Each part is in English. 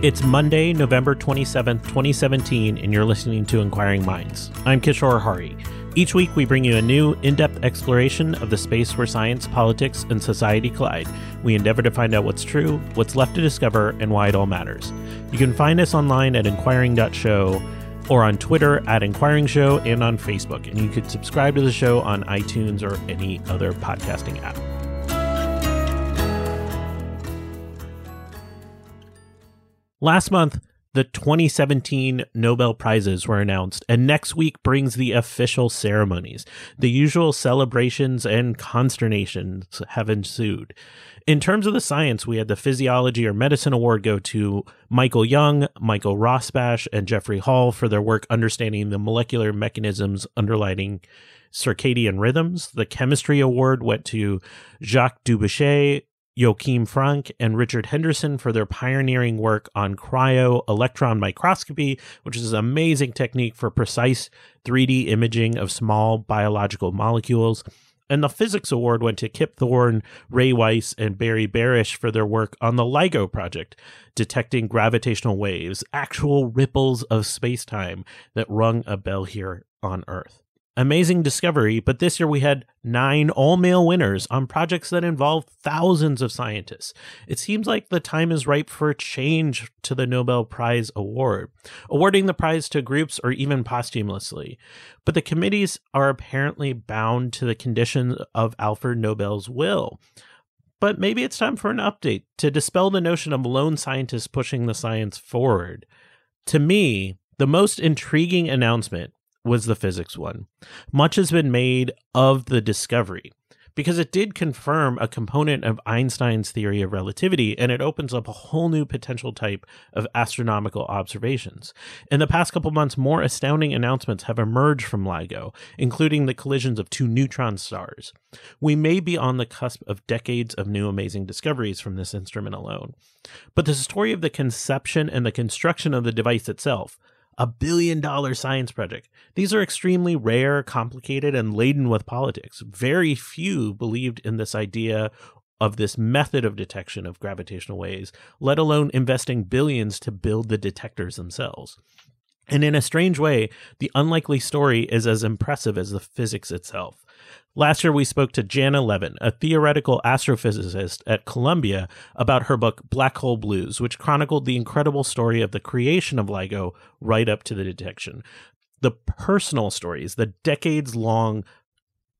It's Monday, November 27th, 2017, and you're listening to Inquiring Minds. I'm Kishore Hari. Each week, we bring you a new, in depth exploration of the space where science, politics, and society collide. We endeavor to find out what's true, what's left to discover, and why it all matters. You can find us online at inquiring.show or on Twitter at Inquiring Show and on Facebook. And you could subscribe to the show on iTunes or any other podcasting app. Last month, the 2017 Nobel Prizes were announced, and next week brings the official ceremonies. The usual celebrations and consternations have ensued. In terms of the science, we had the Physiology or Medicine Award go to Michael Young, Michael Rosbash, and Jeffrey Hall for their work understanding the molecular mechanisms underlying circadian rhythms. The Chemistry Award went to Jacques Dubochet, Joachim Frank and Richard Henderson for their pioneering work on cryo electron microscopy, which is an amazing technique for precise 3D imaging of small biological molecules. And the Physics Award went to Kip Thorne, Ray Weiss, and Barry Barish for their work on the LIGO project, detecting gravitational waves, actual ripples of space time that rung a bell here on Earth amazing discovery, but this year we had nine all male winners on projects that involve thousands of scientists. It seems like the time is ripe for a change to the Nobel Prize award, awarding the prize to groups or even posthumously. But the committees are apparently bound to the conditions of Alfred Nobel's will. But maybe it's time for an update to dispel the notion of lone scientists pushing the science forward. To me, the most intriguing announcement was the physics one. Much has been made of the discovery because it did confirm a component of Einstein's theory of relativity and it opens up a whole new potential type of astronomical observations. In the past couple months, more astounding announcements have emerged from LIGO, including the collisions of two neutron stars. We may be on the cusp of decades of new amazing discoveries from this instrument alone. But the story of the conception and the construction of the device itself, a billion dollar science project. These are extremely rare, complicated, and laden with politics. Very few believed in this idea of this method of detection of gravitational waves, let alone investing billions to build the detectors themselves. And in a strange way, the unlikely story is as impressive as the physics itself. Last year, we spoke to Janna Levin, a theoretical astrophysicist at Columbia, about her book Black Hole Blues, which chronicled the incredible story of the creation of LIGO right up to the detection. The personal stories, the decades long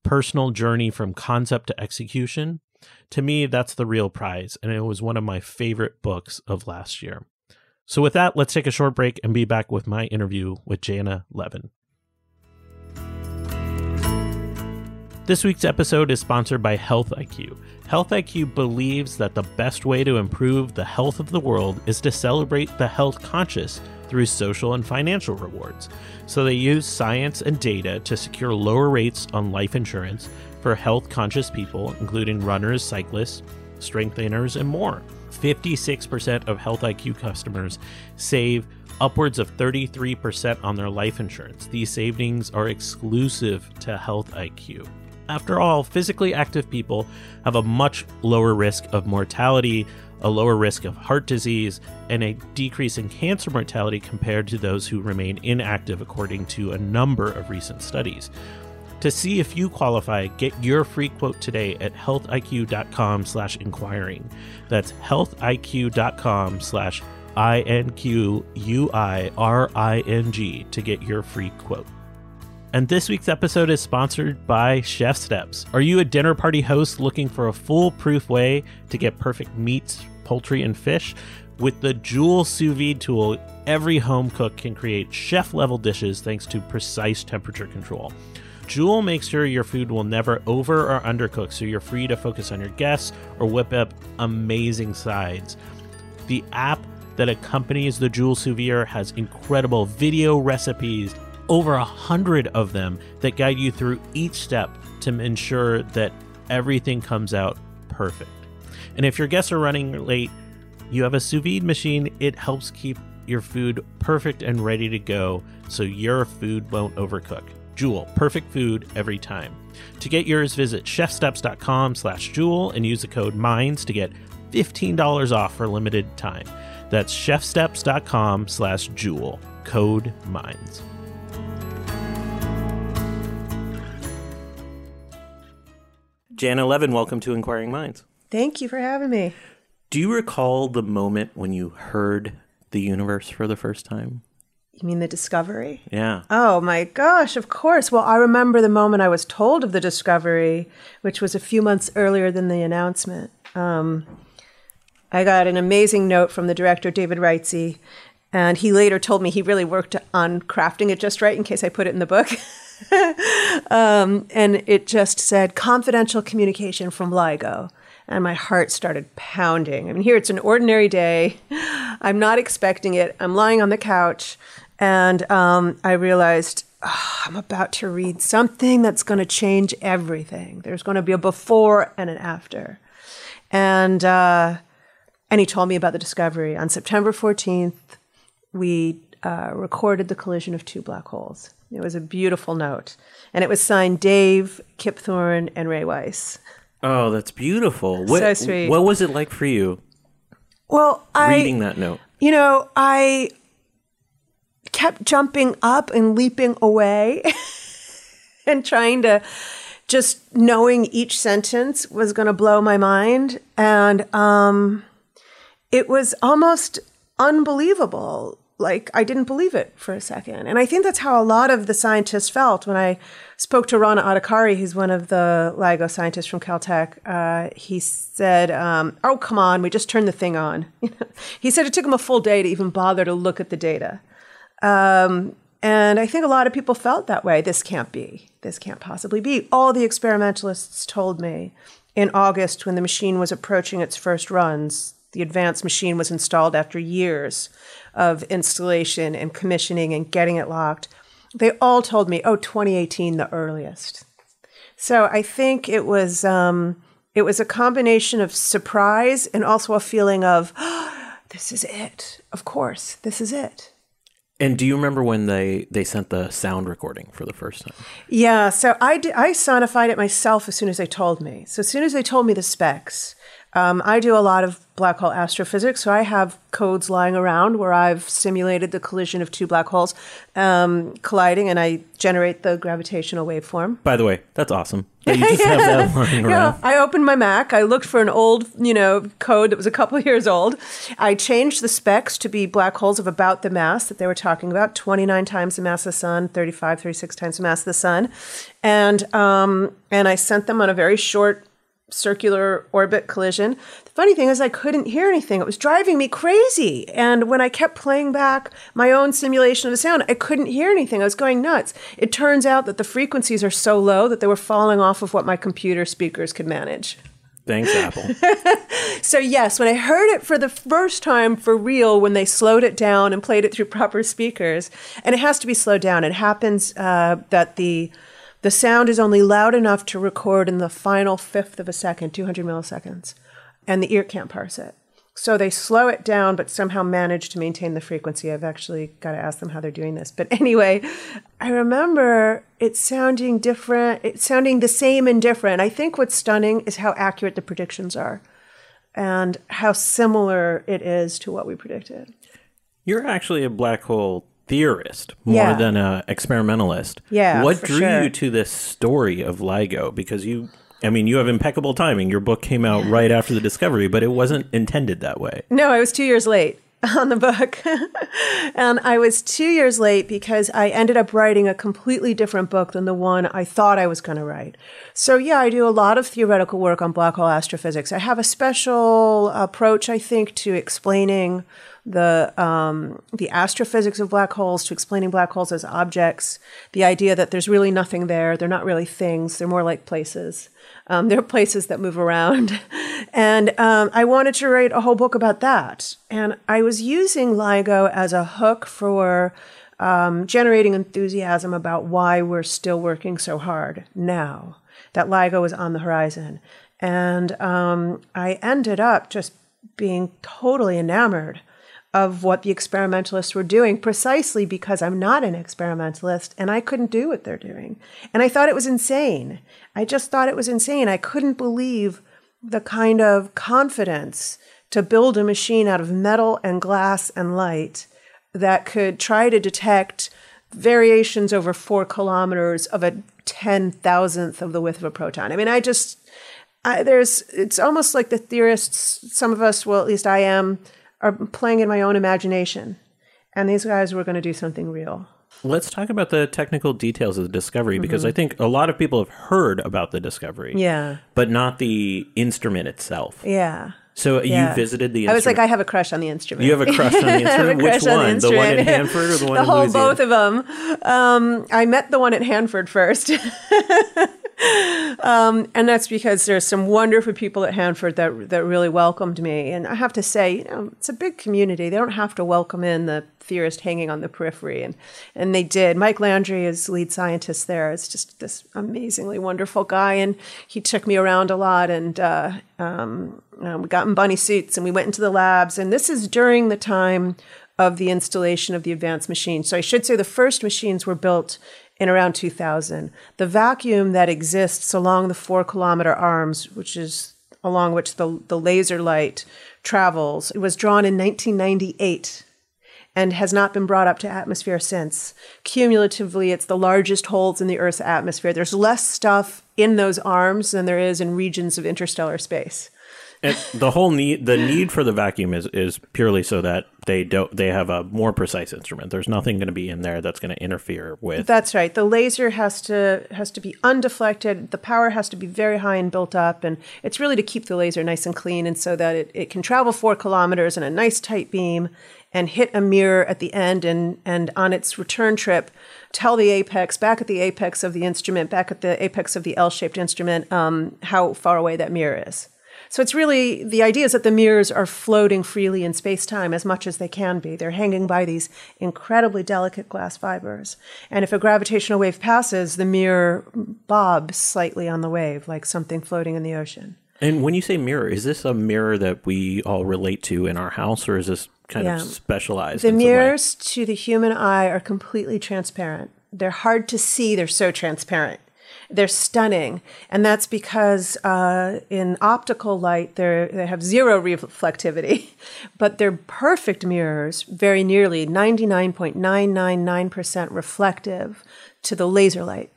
personal journey from concept to execution, to me, that's the real prize. And it was one of my favorite books of last year. So, with that, let's take a short break and be back with my interview with Janna Levin. This week's episode is sponsored by Health IQ. Health IQ believes that the best way to improve the health of the world is to celebrate the health conscious through social and financial rewards. So they use science and data to secure lower rates on life insurance for health conscious people, including runners, cyclists, strength trainers, and more. 56% of Health IQ customers save upwards of 33% on their life insurance. These savings are exclusive to Health IQ. After all, physically active people have a much lower risk of mortality, a lower risk of heart disease, and a decrease in cancer mortality compared to those who remain inactive, according to a number of recent studies. To see if you qualify, get your free quote today at healthiq.com slash inquiring. That's healthiq.com slash I-N-Q-U-I-R-I-N-G to get your free quote. And this week's episode is sponsored by Chef Steps. Are you a dinner party host looking for a foolproof way to get perfect meats, poultry, and fish? With the Joule sous vide tool, every home cook can create chef level dishes thanks to precise temperature control. Joule makes sure your food will never over or undercook, so you're free to focus on your guests or whip up amazing sides. The app that accompanies the Joule sous vide has incredible video recipes, over a hundred of them that guide you through each step to ensure that everything comes out perfect. And if your guests are running late, you have a sous vide machine, it helps keep your food perfect and ready to go so your food won't overcook. Joule, perfect food every time. To get yours, visit chefsteps.com slash Joule and use the code MINDS to get $15 off for limited time. That's chefsteps.com slash Joule, code MINDS. Janna Levin, welcome to Inquiring Minds. Thank you for having me. Do you recall the moment when you heard the universe for the first time? You mean the discovery? Yeah. Oh my gosh, of course. Well, I remember the moment I was told of the discovery, which was a few months earlier than the announcement. Um, I got an amazing note from the director, David Reitze, and he later told me he really worked on crafting it just right in case I put it in the book. um, and it just said confidential communication from LIGO. And my heart started pounding. I mean, here it's an ordinary day. I'm not expecting it. I'm lying on the couch, and um, I realized oh, I'm about to read something that's going to change everything. There's going to be a before and an after. And uh, and he told me about the discovery on September 14th. We uh, recorded the collision of two black holes. It was a beautiful note, and it was signed Dave Kip Thorne and Ray Weiss. Oh, that's beautiful. What, So sweet. What was it like for you Well, I reading that note? You know, I kept jumping up and leaping away and trying to just knowing each sentence was going to blow my mind. And um, it was almost unbelievable. Like, I didn't believe it for a second. And I think that's how a lot of the scientists felt when I spoke to Rana Adhikari, who's one of the LIGO scientists from Caltech. Uh, he said, um, Oh, come on, we just turned the thing on. he said it took him a full day to even bother to look at the data. Um, and I think a lot of people felt that way. This can't be. This can't possibly be. All the experimentalists told me in August when the machine was approaching its first runs, the advanced machine was installed after years of installation and commissioning and getting it locked. They all told me, oh, 2018, the earliest. So I think it was um, it was a combination of surprise and also a feeling of this is it. Of course, this is it. And do you remember when they, they sent the sound recording for the first time? Yeah, so I, d- I sonified it myself as soon as they told me. So as soon as they told me the specs, um, I do a lot of black hole astrophysics, so I have codes lying around where I've simulated the collision of two black holes um, colliding, and I generate the gravitational waveform. By the way, that's awesome. That you just have that lying Yeah, around. I opened my Mac. I looked for an old, you know, code that was a couple years old. I changed the specs to be black holes of about the mass that they were talking about 29 times the mass of the sun, 35, 36 times the mass of the sun. And, um, and I sent them on a very short circular orbit collision. The funny thing is, I couldn't hear anything. It was driving me crazy. And when I kept playing back my own simulation of the sound, I couldn't hear anything. I was going nuts. It turns out that the frequencies are so low that they were falling off of what my computer speakers could manage. Thanks, Apple. So, yes, when I heard it for the first time for real, when they slowed it down and played it through proper speakers, and it has to be slowed down, it happens uh, that the the sound is only loud enough to record in the final fifth of a second, 200 milliseconds, and the ear can't parse it. So they slow it down, but somehow manage to maintain the frequency. I've actually got to ask them how they're doing this. But anyway, I remember it sounding different, it sounding the same and different. I think what's stunning is how accurate the predictions are and how similar it is to what we predicted. You're actually a black hole theorist more Yeah. than a experimentalist. Yeah, What drew sure. you to this story of LIGO? Because you, I mean, you have impeccable timing. Your book came out right after the discovery, but it wasn't intended that way. No, I was two years late on the book. and I was two years late because I ended up writing a completely different book than the one I thought I was going to write. So, yeah, I do a lot of theoretical work on black hole astrophysics. I have a special approach, I think, to explaining the um, the astrophysics of black holes, to explaining black holes as objects, the idea that there's really nothing there, they're not really things, they're more like places. Um, they're places that move around. And um, I wanted to write a whole book about that. And I was using LIGO as a hook for um, generating enthusiasm about why we're still working so hard now that LIGO is on the horizon. And um, I ended up just being totally enamored of what the experimentalists were doing precisely because I'm not an experimentalist and I couldn't do what they're doing. And I thought it was insane. I just thought it was insane. I couldn't believe the kind of confidence to build a machine out of metal and glass and light that could try to detect variations over four kilometers of a ten thousandth of the width of a proton. I mean, I just I, there's it's almost like the theorists. Some of us, well, at least I am, are playing in my own imagination, and these guys were going to do something real. Let's talk about the technical details of the discovery because I think a lot of people have heard about the discovery. Mm-hmm. Yeah. But not the instrument itself. Yeah. So Yeah. you visited the Instrument. I was like, I have a crush on the instrument. You have a crush on the I have a instrument? Which crush on one? The one in. Hanford or the one the in whole both of them. Um, I met the one at Hanford first. um, and that's because there's some wonderful people at Hanford that that really welcomed me. And I have to say, you know, it's a big community. They don't have to welcome in the theorist hanging on the periphery, and and they did. Mike Landry is lead scientist there. It's just this amazingly wonderful guy, and he took me around a lot, and uh, um, um, we got in bunny suits, and we went into the labs. And this is during the time of the installation of the advanced machine. So I should say the first machines were built in around 2000. The vacuum that exists along the four kilometer arms, which is along which the, the laser light travels, was drawn in 1998 and has not been brought up to atmosphere since. Cumulatively, it's the largest holes in the Earth's atmosphere. There's less stuff in those arms than there is in regions of interstellar space. And the whole need the need for the vacuum is is purely so that they don't they have a more precise instrument. There's nothing going to be in there that's going to interfere with. That's right. The laser has to has to be undeflected. The power has to be very high and built up, and it's really to keep the laser nice and clean, and so that it, it can travel four kilometers in a nice tight beam, and hit a mirror at the end, and and on its return trip, tell the apex back at the apex of the instrument, back at the apex of the L-shaped instrument, um, how far away that mirror is. So it's really the idea is that the mirrors are floating freely in space time as much as they can be. They're hanging by these incredibly delicate glass fibers. And if a gravitational wave passes, the mirror bobs slightly on the wave, like something floating in the ocean. And when you say mirror, is this a mirror that we all relate to in our house, or is this kind Yeah. of specialized? The in some way? mirrors to the human eye are completely transparent. They're hard to see, they're so transparent. They're stunning. And that's because uh, in optical light, they have zero reflectivity, but they're perfect mirrors, very nearly 99.999% reflective to the laser light.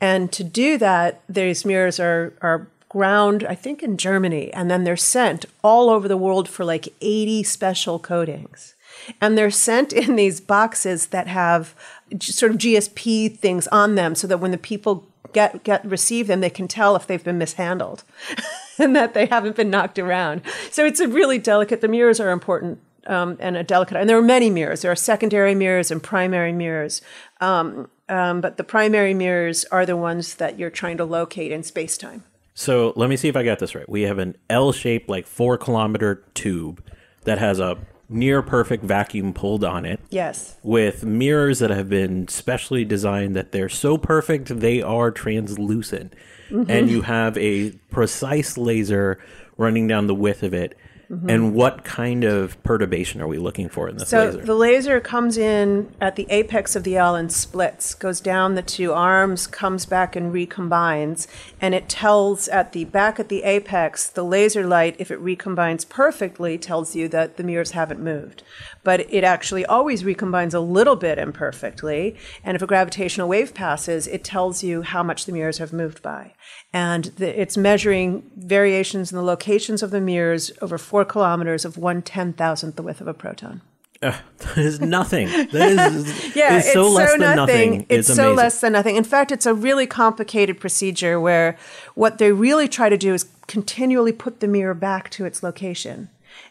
And to do that, these mirrors are, are ground, I think, in Germany, and then they're sent all over the world for like 80 special coatings. And they're sent in these boxes that have sort of GSP things on them so that when the people get, get receive them, they can tell if they've been mishandled and that they haven't been knocked around. So it's a really delicate, the mirrors are important um, and a delicate, and there are many mirrors. There are secondary mirrors and primary mirrors. Um, um, but the primary mirrors are the ones that you're trying to locate in space time. So let me see if I got this right. We have an L-shaped, like four kilometer tube that has a near perfect vacuum pulled on it. Yes. with mirrors that have been specially designed that they're so perfect they are translucent Mm-hmm. and you have a precise laser running down the width of it Mm-hmm. And what kind of perturbation are we looking for in this So laser? So the laser comes in at the apex of the L and splits, goes down the two arms, comes back and recombines, and it tells at the back at the apex, the laser light, if it recombines perfectly, tells you that the mirrors haven't moved. But it actually always recombines a little bit imperfectly, and if a gravitational wave passes, it tells you how much the mirrors have moved by. And the, it's measuring variations in the locations of the mirrors over four kilometers of one ten thousandth the width of a proton. that is nothing. That is, Yeah, is so it's less so than nothing. nothing. It's It's so less than nothing. In fact, it's a really complicated procedure where what they really try to do is continually put the mirror back to its location.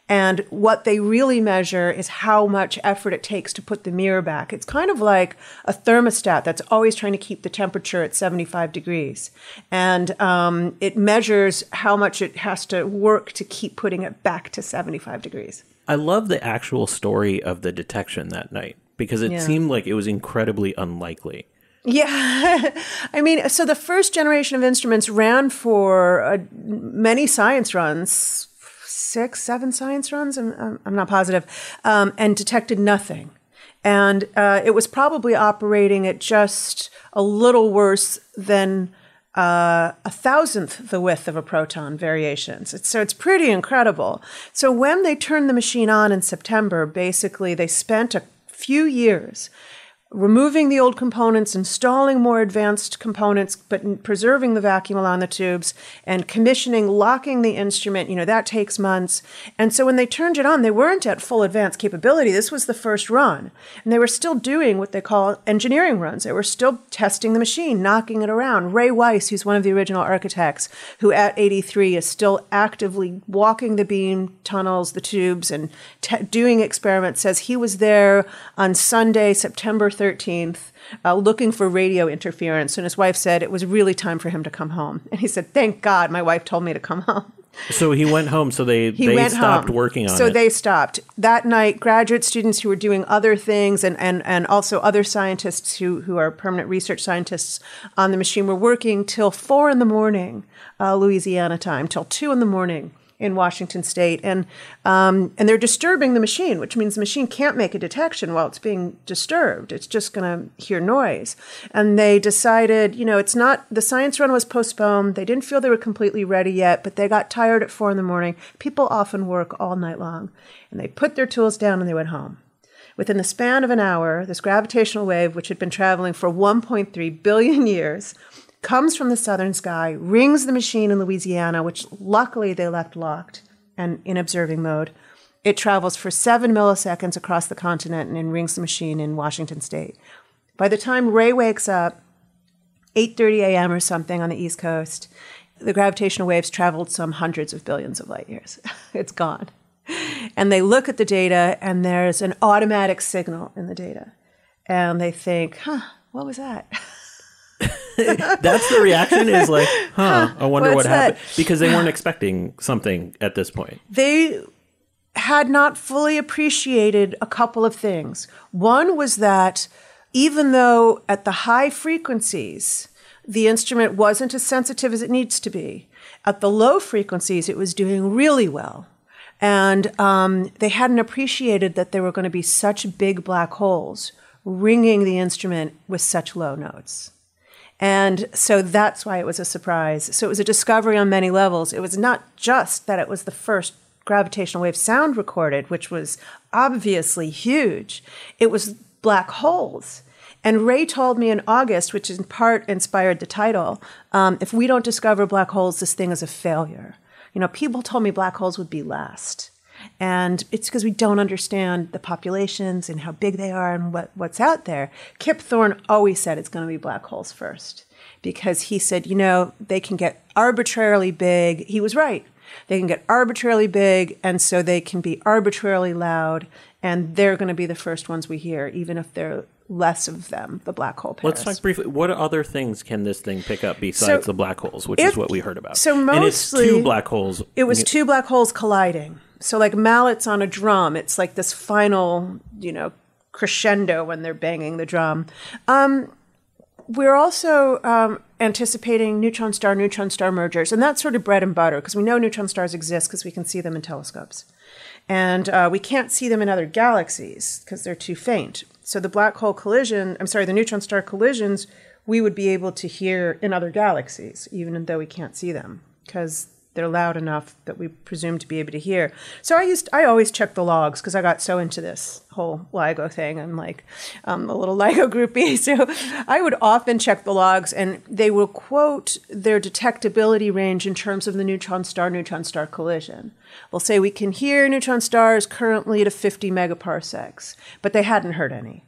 And what they really measure is how much effort it takes to put the mirror back. It's kind of like a thermostat that's always trying to keep the temperature at 75 degrees. And um, it measures how much it has to work to keep putting it back to 75 degrees. I love the actual story of the detection that night because it Yeah. seemed like it was incredibly unlikely. Yeah. I mean, so the first generation of instruments ran for uh, many science runs, six, seven science runs, I'm, I'm- not positive, um, and detected nothing. And uh, it was probably operating at just a little worse than uh, a thousandth the width of a proton variations. It's, so it's pretty incredible. So when they turned the machine on in September, basically they spent a few years removing the old components, installing more advanced components, but preserving the vacuum along the tubes, and commissioning, locking the instrument. You know, that takes months. And so when they turned it on, they weren't at full advanced capability. This was the first run. And they were still doing what they call engineering runs. They were still testing the machine, knocking it around. Ray Weiss, who's one of the original architects, who at 83 is still actively walking the beam tunnels, the tubes, and doing experiments, says he was there on Sunday, September 13th, uh, looking for radio interference. And his wife said it was really time for him to come home. And he said, Thank God my wife told me to come home. So he went home. So they He they stopped home. working on so it. So they stopped that night. Graduate students who were doing other things, and and and also other scientists who who are permanent research scientists on the machine were working till four in the morning, uh, Louisiana time, till two in the morning in Washington State, and um, and they're disturbing the machine, which means the machine can't make a detection while it's being disturbed. It's just going to hear noise. And they decided, you know, it's not the science run was postponed. They didn't feel they were completely ready yet, but they got tired at four in the morning. People often work all night long, and they put their tools down and they went home. Within the span of an hour, this gravitational wave, which had been traveling for 1.3 billion years, comes from the southern sky, rings the machine in Louisiana, which luckily they left locked and in observing mode. It travels for seven milliseconds across the continent and then rings the machine in Washington state. By the time Ray wakes up, 8:30 a.m. or something on the East Coast, the gravitational waves traveled some hundreds of billions of light years. it's gone. And they look at the data and there's an automatic signal in the data. And they think, "Huh, what was that?" That's the reaction is like, huh, I wonder What's what happened. that? Because they weren't expecting something at this point. they had not fully appreciated a couple of things. One was that even though at the high frequencies, the instrument wasn't as sensitive as it needs to be, at the low frequencies, it was doing really well. And um, they hadn't appreciated that there were going to be such big black holes ringing the instrument with such low notes. And so that's why it was a surprise. So it was a discovery on many levels. It was not just that it was the first gravitational wave sound recorded, which was obviously huge, it was black holes. And Ray told me in August, which in part inspired the title, um, if we don't discover black holes, this thing is a failure. You know, people told me black holes would be last. And it's because we don't understand the populations and how big they are and what, what's out there. Kip Thorne always said it's going to be black holes first because he said, you know, they can get arbitrarily big. He was right. They can get arbitrarily big, and so they can be arbitrarily loud, and they're going to be the first ones we hear, even if they're less of them, the black hole pairs. Let's talk briefly. What other things can this thing pick up besides So, the black holes, which if- is what we heard about? so and it's mostly- two black holes. It was two black holes colliding. So like mallets on a drum, it's like this final, you know, crescendo when they're banging the drum. Um, we're also um, anticipating neutron star neutron star mergers, and that's sort of bread and butter because we know neutron stars exist because we can see them in telescopes, and uh, we can't see them in other galaxies because they're too faint. So the black hole collision, I'm sorry, the neutron star collisions, we would be able to hear in other galaxies, even though we can't see them because they're loud enough that we presume to be able to hear. So I used I always check the logs because I got so into this whole LIGO thing. I'm like um, a little LIGO groupie, so I would often check the logs, and they will quote their detectability range in terms of the neutron star neutron star collision. They'll say we can hear neutron stars currently at 50 megaparsecs, but they hadn't heard any,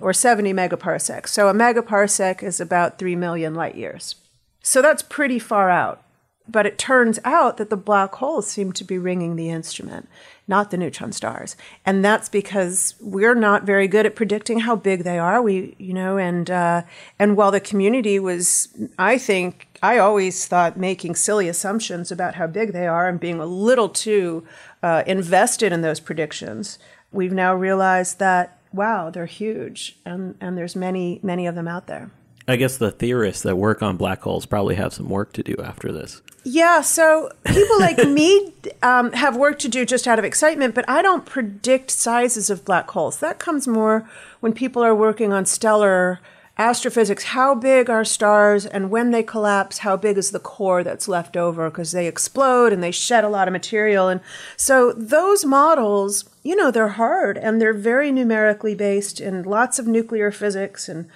or 70 megaparsecs. So a megaparsec is about three million light years. So that's pretty far out. But it turns out that the black holes seem to be ringing the instrument, not the neutron stars. And that's because we're not very good at predicting how big they are. We, you know, and, uh, and while the community was, I think, I always thought making silly assumptions about how big they are and being a little too uh, invested in those predictions, we've now realized that, wow, they're huge. And, and there's many, many of them out there. I guess the theorists that work on black holes probably have some work to do after this. Yeah, so people like me um, have work to do just out of excitement, but I don't predict sizes of black holes. That comes more when people are working on stellar astrophysics. How big are stars, and when they collapse, how big is the core that's left over? Because they explode and they shed a lot of material. And so those models, you know, they're hard and they're very numerically based in lots of nuclear physics. And,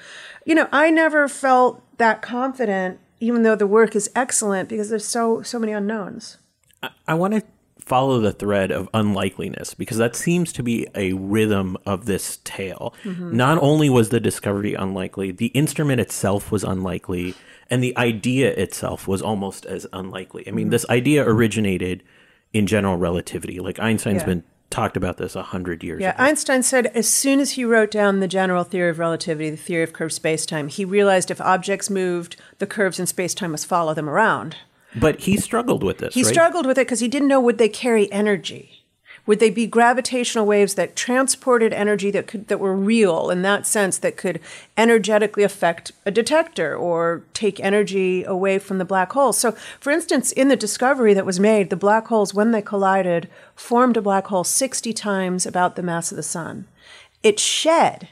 you know, I never felt that confident even though the work is excellent because there's so so many unknowns. I, I want to follow the thread of unlikeliness because that seems to be a rhythm of this tale. Mm-hmm. Not only was the discovery unlikely, the instrument itself was unlikely, and the idea itself was almost as unlikely. I mean, mm-hmm. this idea originated in general relativity. Like Einstein's yeah. been talked about this a hundred years yeah, ago. Einstein said as soon as he wrote down the general theory of relativity, the theory of curved spacetime, he realized if objects moved, the curves in spacetime must follow them around. But he struggled with this. He right? struggled with it because he didn't know would they carry energy. Would they be gravitational waves that transported energy that could that were real in that sense that could energetically affect a detector or take energy away from the black hole? So, for instance, in the discovery that was made, the black holes when they collided formed a black hole 60 times about the mass of the sun. It shed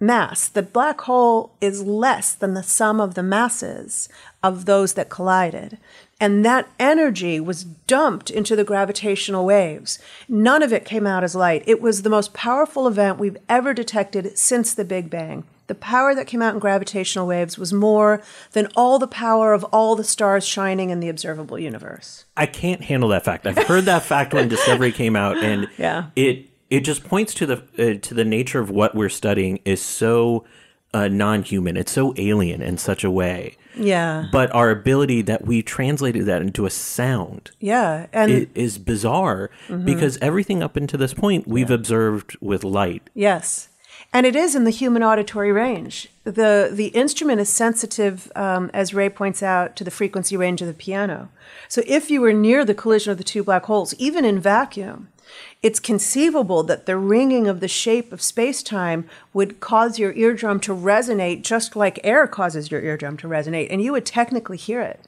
mass. The black hole is less than the sum of the masses of those that collided. And that energy was dumped into the gravitational waves. None of it came out as light. It was the most powerful event we've ever detected since the Big Bang. The power that came out in gravitational waves was more than all the power of all the stars shining in the observable universe. I can't handle that fact. I've heard that fact when Discovery came out, and yeah. it it just points to the uh, to the nature of what we're studying is so uh, non-human. It's so alien in such a way yeah. But our ability that we translated that into a sound. Yeah. And it is bizarre mm-hmm. because everything up until this point we've yeah. observed with light. Yes. And it is in the human auditory range. The, the instrument is sensitive, um, as Ray points out, to the frequency range of the piano. So if you were near the collision of the two black holes, even in vacuum, it's conceivable that the ringing of the shape of space time would cause your eardrum to resonate just like air causes your eardrum to resonate, and you would technically hear it.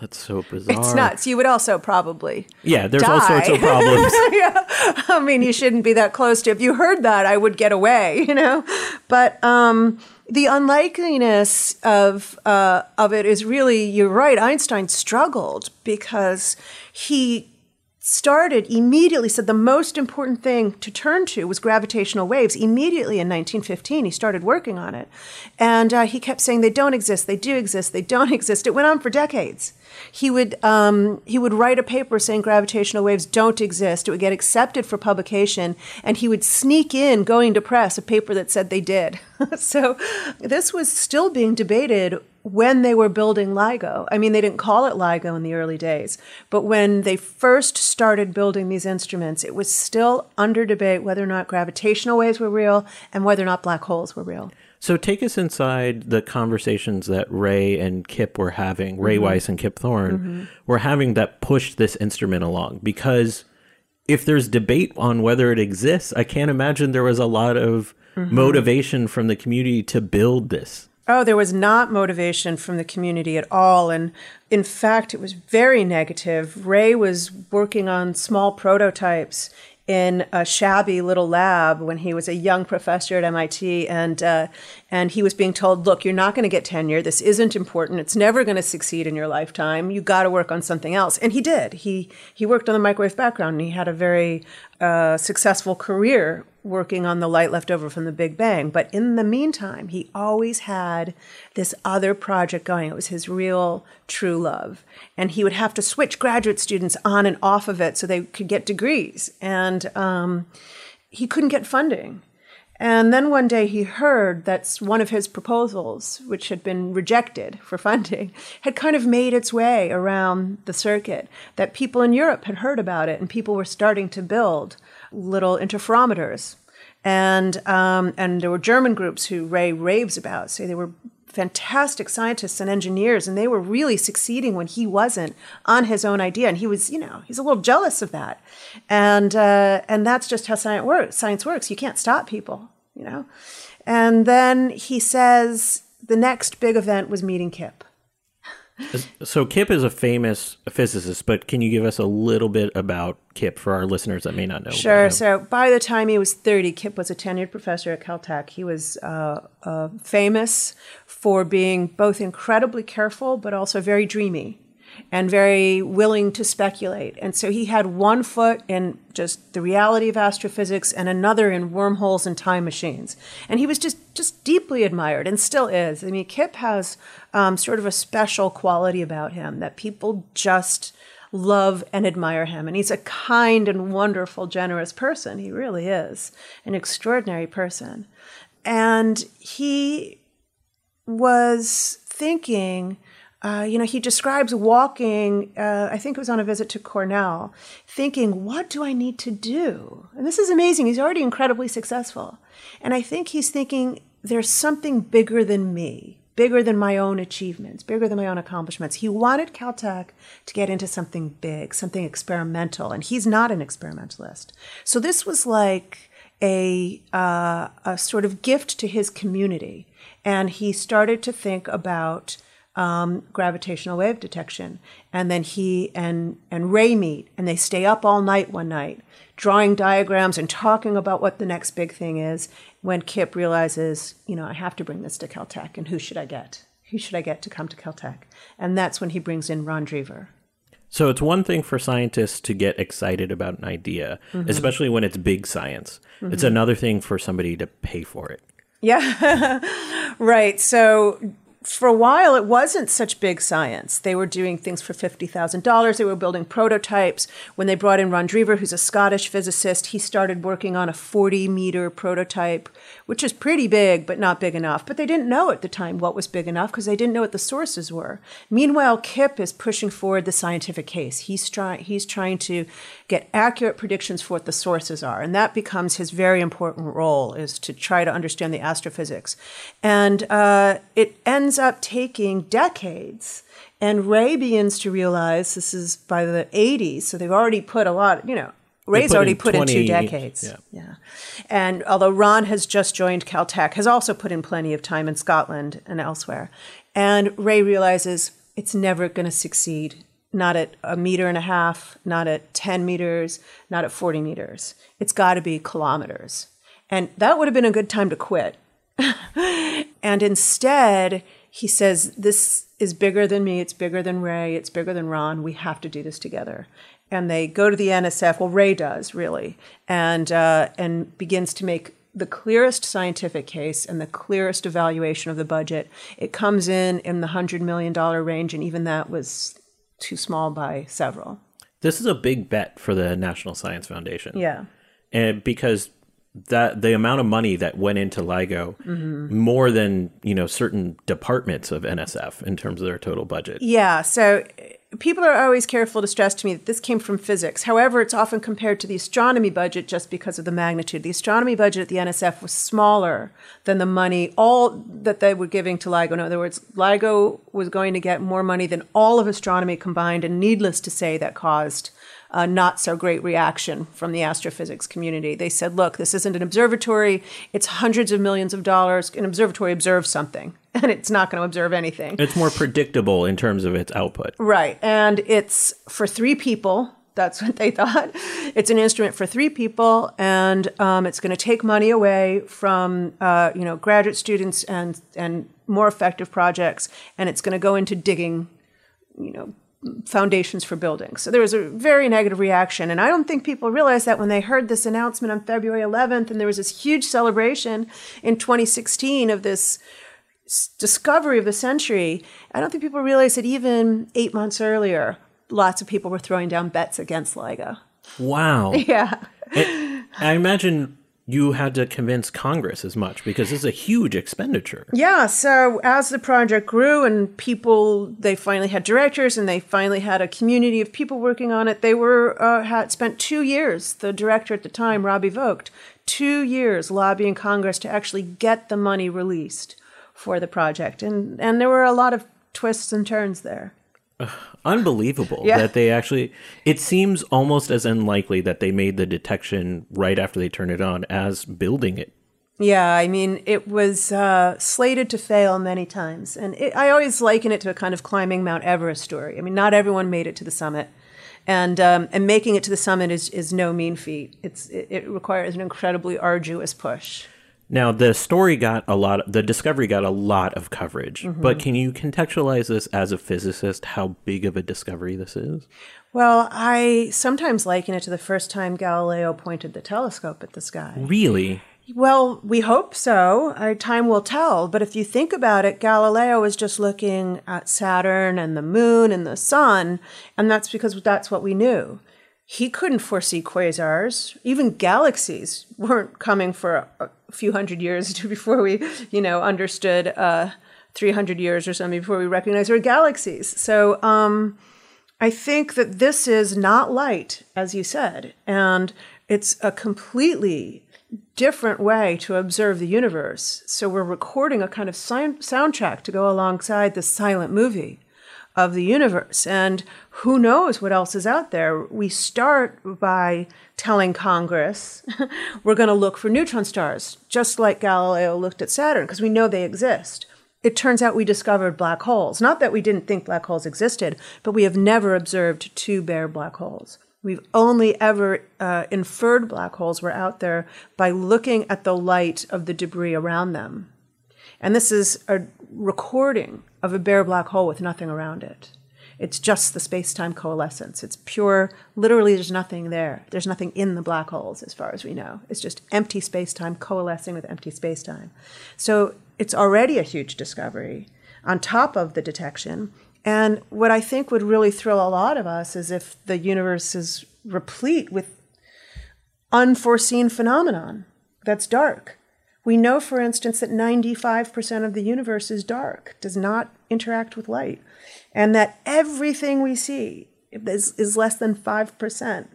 That's so bizarre. It's nuts. You would also probably yeah. There's die. all sorts of problems. yeah, I mean, you shouldn't be that close to. If you heard that, I would get away. You know, but um, the unlikeliness of uh, of it is really. You're right. Einstein struggled because he started immediately said the most important thing to turn to was gravitational waves. Immediately in 1915 he started working on it. And uh, he kept saying they don't exist they do exist they don't exist. It went on for decades. He would um, he would write a paper saying gravitational waves don't exist. It would get accepted for publication and he would sneak in going to press a paper that said they did. So this was still being debated when they were building LIGO. I mean, they didn't call it LIGO in the early days, but when they first started building these instruments, it was still under debate whether or not gravitational waves were real and whether or not black holes were real. So take us inside the conversations that Ray and Kip were having, Ray mm-hmm. Weiss and Kip Thorne mm-hmm. were having that pushed this instrument along because if there's debate on whether it exists, I can't imagine there was a lot of mm-hmm. motivation from the community to build this. Oh, there was not motivation from the community at all. And in fact, it was very negative. Ray was working on small prototypes in a shabby little lab when he was a young professor at MIT, and uh, and he was being told, "Look, you're not going to get tenure. This isn't important. It's never going to succeed in your lifetime. You got to work on something else." And he did. He he worked on the microwave background, and he had a very uh, successful career working on the light left over from the Big Bang. But in the meantime, he always had this other project going. It was his real true love. And he would have to switch graduate students on and off of it so they could get degrees. And um, he couldn't get funding. And then one day he heard that one of his proposals, which had been rejected for funding, had kind of made its way around the circuit, that people in Europe had heard about it and people were starting to build little interferometers. And, um, and there were German groups who Ray raves about, say they were fantastic scientists and engineers, and they were really succeeding when he wasn't on his own idea. And he was, you know, he's a little jealous of that. And, uh, and that's just how science works. Science works. You can't stop people, you know? And then he says the next big event was meeting Kip. So Kip is a famous physicist, but can you give us a little bit about Kip for our listeners that may not know? Sure. So by the time he was 30, Kip was a tenured professor at Caltech. He was uh, uh, famous for being both incredibly careful, but also very dreamy and very willing to speculate. And so he had one foot in just the reality of astrophysics and another in wormholes and time machines. And he was just just deeply admired and still is. I mean, Kip has um, sort of a special quality about him that people just love and admire him. And he's a kind and wonderful, generous person. He really is an extraordinary person. And he was thinking uh, you know, he describes walking, uh, I think it was on a visit to Cornell, thinking, what do I need to do? And this is amazing. He's already incredibly successful. And I think he's thinking, there's something bigger than me, bigger than my own achievements, bigger than my own accomplishments. He wanted Caltech to get into something big, something experimental, and he's not an experimentalist. So this was like a, uh, a sort of gift to his community. And he started to think about um, gravitational wave detection. And then he and, and Ray meet, and they stay up all night one night, drawing diagrams and talking about what the next big thing is. When Kip realizes, you know, I have to bring this to Caltech, and who should I get? Who should I get to come to Caltech? And that's when he brings in Ron Drever. So it's one thing for scientists to get excited about an idea, mm-hmm. especially when it's big science. Mm-hmm. It's another thing for somebody to pay for it. Yeah, right. So for a while, it wasn't such big science. They were doing things for $50,000. They were building prototypes. When they brought in Ron Drever, who's a Scottish physicist, he started working on a 40 meter prototype, which is pretty big, but not big enough. But they didn't know at the time what was big enough because they didn't know what the sources were. Meanwhile, Kip is pushing forward the scientific case. He's, try- he's trying to get accurate predictions for what the sources are. And that becomes his very important role is to try to understand the astrophysics. And uh, it ends up taking decades. And Ray begins to realize this is by the 80s, so they've already put a lot, you know, Ray's already in put 20, in two decades. Yeah. yeah. And although Ron has just joined Caltech, has also put in plenty of time in Scotland and elsewhere. And Ray realizes it's never going to succeed not at a meter and a half, not at 10 meters, not at 40 meters. It's got to be kilometers. And that would have been a good time to quit. and instead, he says, This is bigger than me. It's bigger than Ray. It's bigger than Ron. We have to do this together. And they go to the NSF. Well, Ray does, really, and, uh, and begins to make the clearest scientific case and the clearest evaluation of the budget. It comes in in the $100 million range, and even that was too small by several. This is a big bet for the National Science Foundation. Yeah. And because that the amount of money that went into LIGO mm-hmm. more than, you know, certain departments of NSF in terms of their total budget. Yeah. So people are always careful to stress to me that this came from physics. However, it's often compared to the astronomy budget just because of the magnitude. The astronomy budget at the NSF was smaller than the money all that they were giving to LIGO. In other words, LIGO was going to get more money than all of astronomy combined, and needless to say, that caused uh, not so great reaction from the astrophysics community. They said, look, this isn't an observatory, it's hundreds of millions of dollars. An observatory observes something, and it's not going to observe anything. It's more predictable in terms of its output. Right. And it's for three people. That's what they thought. It's an instrument for three people, and um, it's going to take money away from uh, you know graduate students and and more effective projects, and it's going to go into digging, you know, foundations for buildings. So there was a very negative reaction, and I don't think people realized that when they heard this announcement on February 11th, and there was this huge celebration in 2016 of this discovery of the century. I don't think people realized that even eight months earlier, lots of people were throwing down bets against LIGO. Wow. Yeah. I imagine you had to convince Congress as much because it's a huge expenditure. Yeah, so as the project grew and people, they finally had directors and they finally had a community of people working on it. They were uh, had spent two years. The director at the time, Robbie Vogt, two years lobbying Congress to actually get the money released for the project, and and there were a lot of twists and turns there. Unbelievable Yeah. that they actually. It seems almost as unlikely that they made the detection right after they turned it on as building it. Yeah, I mean, it was uh, slated to fail many times. And it, I always liken it to a kind of climbing Mount Everest story. I mean, not everyone made it to the summit. And, um, and making it to the summit is, is no mean feat. It's, it, it requires an incredibly arduous push. Now, the story got a lot, the discovery got a lot of coverage, Mm-hmm. but can you contextualize this as a physicist how big of a discovery this is? Well, I sometimes liken it to the first time Galileo pointed the telescope at the sky. Really? Well, we hope so. Uh, time will tell. But if you think about it, Galileo was just looking at Saturn and the moon and the sun, and that's because that's what we knew. He couldn't foresee quasars. Even galaxies weren't coming for few hundred years before we, you know, understood. Uh, 300 years or something before we recognized our galaxies. So, um, I think that this is not light, as you said, and it's a completely different way to observe the universe. So we're recording a kind of sound- soundtrack to go alongside the silent movie of the universe. And who knows what else is out there? We start by telling Congress we're going to look for neutron stars, just like Galileo looked at Saturn, because we know they exist. It turns out we discovered black holes. Not that we didn't think black holes existed, but we have never observed two bare black holes. We've only ever uh, inferred black holes were out there by looking at the light of the debris around them. And this is a recording of a bare black hole with nothing around it. It's just the space time coalescence. It's pure, literally, there's nothing there. There's nothing in the black holes, as far as we know. It's just empty space time coalescing with empty space time. So it's already a huge discovery on top of the detection. And what I think would really thrill a lot of us is if the universe is replete with unforeseen phenomenon that's dark. We know, for instance, that 95% of the universe is dark, does not interact with light, and that everything we see is, is less than 5%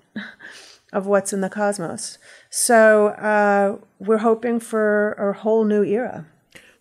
of what's in the cosmos. So uh, we're hoping for a whole new era.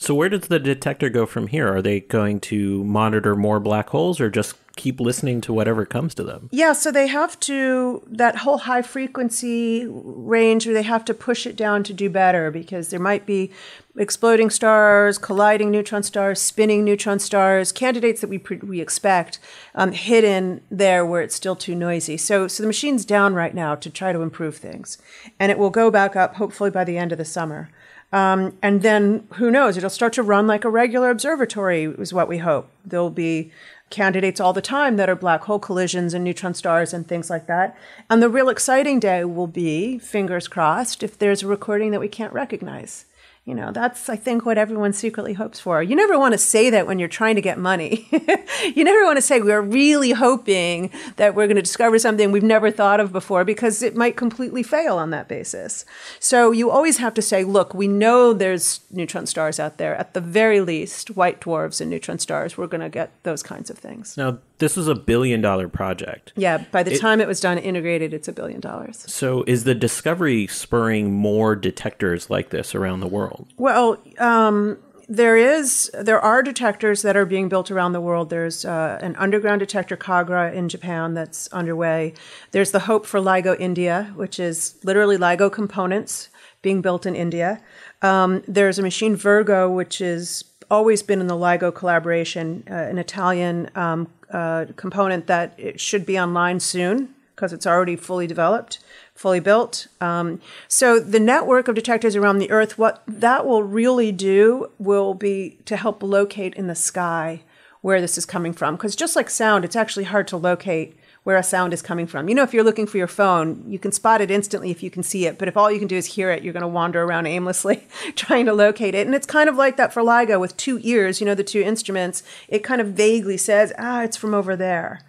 So, where does the detector go from here? Are they going to monitor more black holes or just keep listening to whatever comes to them? Yeah, so they have to, that whole high frequency range, or they have to push it down to do better because there might be exploding stars, colliding neutron stars, spinning neutron stars, candidates that we, we expect um, hidden there where it's still too noisy. So, so the machine's down right now to try to improve things. And it will go back up hopefully by the end of the summer. Um, and then who knows? It'll start to run like a regular observatory, is what we hope. There'll be candidates all the time that are black hole collisions and neutron stars and things like that. And the real exciting day will be, fingers crossed, if there's a recording that we can't recognize. You know, that's, I think, what everyone secretly hopes for. You never want to say that when you're trying to get money. you never want to say, we're really hoping that we're going to discover something we've never thought of before because it might completely fail on that basis. So you always have to say, look, we know there's neutron stars out there. At the very least, white dwarfs and neutron stars, we're going to get those kinds of things. Now, this was a billion dollar project. Yeah, by the time it was done integrated, it's a billion dollars. So, is the discovery spurring more detectors like this around the world? Well, um, there is there are detectors that are being built around the world. There's uh, an underground detector Kagra in Japan that's underway. There's the Hope for LIGO India, which is literally LIGO components being built in India. Um, there's a machine Virgo, which is always been in the LIGO collaboration, uh, an Italian um, uh, component that it should be online soon because it's already fully developed, fully built. Um, so the network of detectors around the Earth, what that will really do will be to help locate in the sky where this is coming from. Because just like sound, it's actually hard to locate where a sound is coming from. You know, if you're looking for your phone, you can spot it instantly if you can see it. But if all you can do is hear it, you're going to wander around aimlessly trying to locate it. And it's kind of like that for LIGO with two ears, you know, the two instruments. It kind of vaguely says, ah, it's from over there.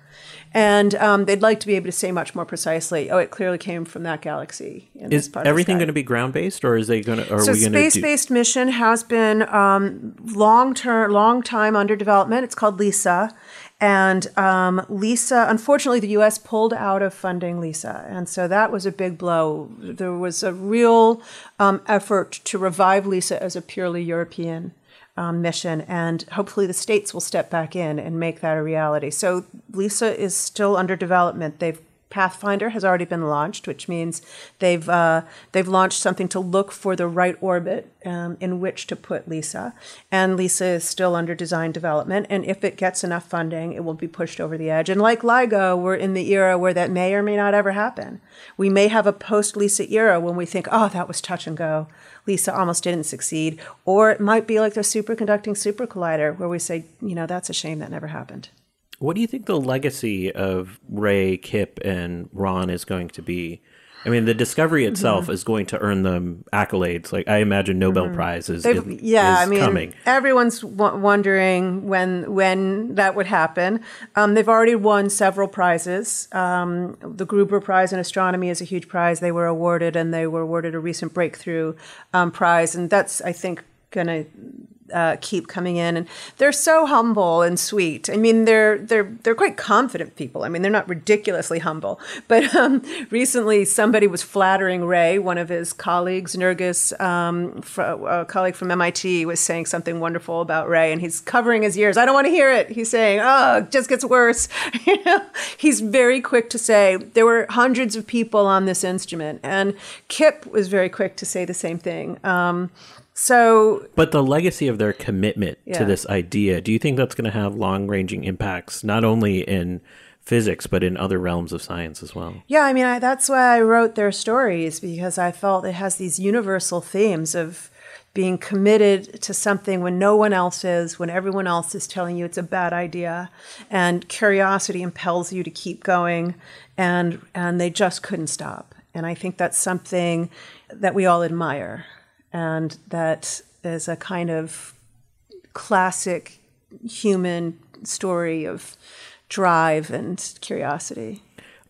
And um, they'd like to be able to say much more precisely, oh, it clearly came from that galaxy. in this Is everything going to be ground based, or is they going to? Are so we going to do? space-based mission has been um, long term, long time under development. It's called LISA, and um, LISA. Unfortunately, the U.S. pulled out of funding LISA, and so that was a big blow. There was a real um, effort to revive LISA as a purely European. Um, mission, and hopefully the states will step back in and make that a reality. So LISA is still under development. They've Pathfinder has already been launched, which means they've uh, they've launched something to look for the right orbit um, in which to put Lisa. And Lisa is still under design development, and if it gets enough funding, it will be pushed over the edge. And like LIGO, we're in the era where that may or may not ever happen. We may have a post Lisa era when we think, oh, that was touch and go. Lisa almost didn't succeed, or it might be like the superconducting super collider, where we say, you know, that's a shame that never happened. What do you think the legacy of Ray, Kip, and Ron is going to be? I mean, the discovery itself is going to earn them accolades. Like I imagine Nobel Prize is, They've- is, yeah, is I mean, coming. everyone's w- wondering when when that would happen. Um, they've already won several prizes. Um, the Gruber Prize in Astronomy is a huge prize. They were awarded, and they were awarded a recent breakthrough um, prize, and that's I think going to uh, keep coming in, and they're so humble and sweet. I mean, they're they're they're quite confident people. I mean, they're not ridiculously humble. But um, recently, somebody was flattering Ray, one of his colleagues, Nergis, um, fr- a colleague from MIT, was saying something wonderful about Ray, and he's covering his ears. I don't want to hear it. He's saying, "Oh, it just gets worse." you know, he's very quick to say there were hundreds of people on this instrument, and Kip was very quick to say the same thing. Um, so But the legacy of their commitment Yeah. to this idea, do you think that's going to have long ranging impacts, not only in physics, but in other realms of science as well? Yeah, I mean, I, that's why I wrote their stories because I felt it has these universal themes of being committed to something when no one else is, when everyone else is telling you it's a bad idea, and curiosity impels you to keep going, and and they just couldn't stop. And I think that's something that we all admire, and that is a kind of classic human story of drive and curiosity.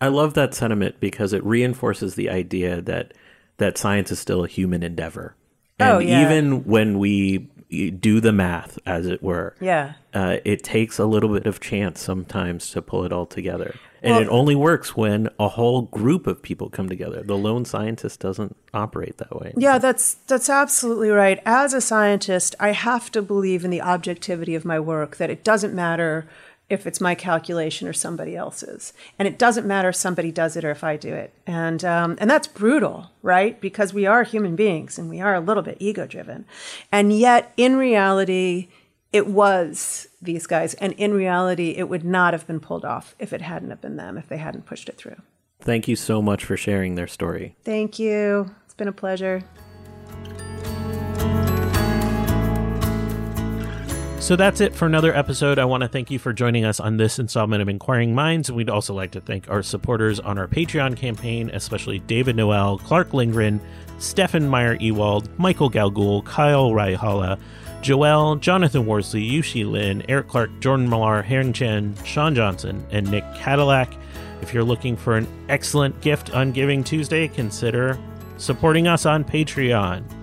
I love that sentiment because it reinforces the idea that that science is still a human endeavor. Oh, and Oh, yeah. even when we do the math, as it were, Yeah. uh, it takes a little bit of chance sometimes to pull it all together. And it only works when a whole group of people come together. The lone scientist doesn't operate that way. Yeah, that's that's absolutely right. As a scientist, I have to believe in the objectivity of my work that it doesn't matter if it's my calculation or somebody else's, and it doesn't matter if somebody does it or if I do it, and um, and that's brutal, right? Because we are human beings and we are a little bit ego driven, and yet in reality, it was these guys, and in reality, it would not have been pulled off if it hadn't have been them, if they hadn't pushed it through. Thank you so much for sharing their story. Thank you. It's been a pleasure. So that's it for another episode. I want to thank you for joining us on this installment of Inquiring Minds. And we'd also like to thank our supporters on our Patreon campaign, especially David Noel, Clark Lindgren, Stefan Meyer Ewald, Michael Galgul, Kyle Raihala, Joel, Jonathan Worsley, Yushi Lin, Eric Clark, Jordan Millar, Heron Chen, Sean Johnson, and Nick Cadillac. If you're looking for an excellent gift on Giving Tuesday, consider supporting us on Patreon.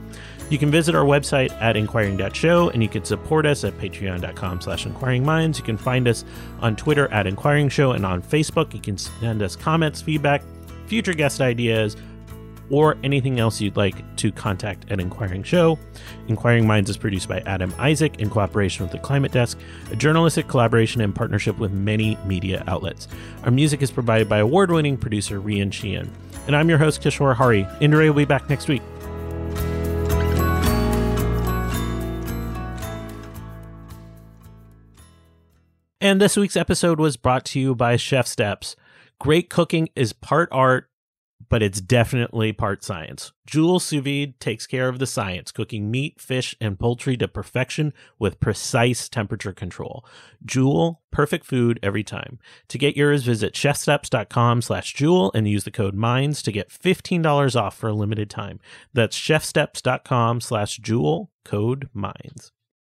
You can visit our website at inquiring.show and you can support us at patreon.com slash inquiring minds. You can find us on Twitter at inquiring show and on Facebook. You can send us comments, feedback, future guest ideas, or anything else you'd like to contact at Inquiring Show. Inquiring Minds is produced by Adam Isaac in cooperation with the Climate Desk, a journalistic collaboration and partnership with many media outlets. Our music is provided by award winning producer Rian Sheehan. And I'm your host, Kishore Hari. Indre will be back next week. And this week's episode was brought to you by Chef Steps. Great cooking is part art, but it's definitely part science. Joule Sous Vide takes care of the science, cooking meat, fish, and poultry to perfection with precise temperature control. Joule, perfect food every time. To get yours, visit chefsteps.com slash Joule and use the code MINDS to get $15 off for a limited time. That's chefsteps.com slash Joule, code MINDS.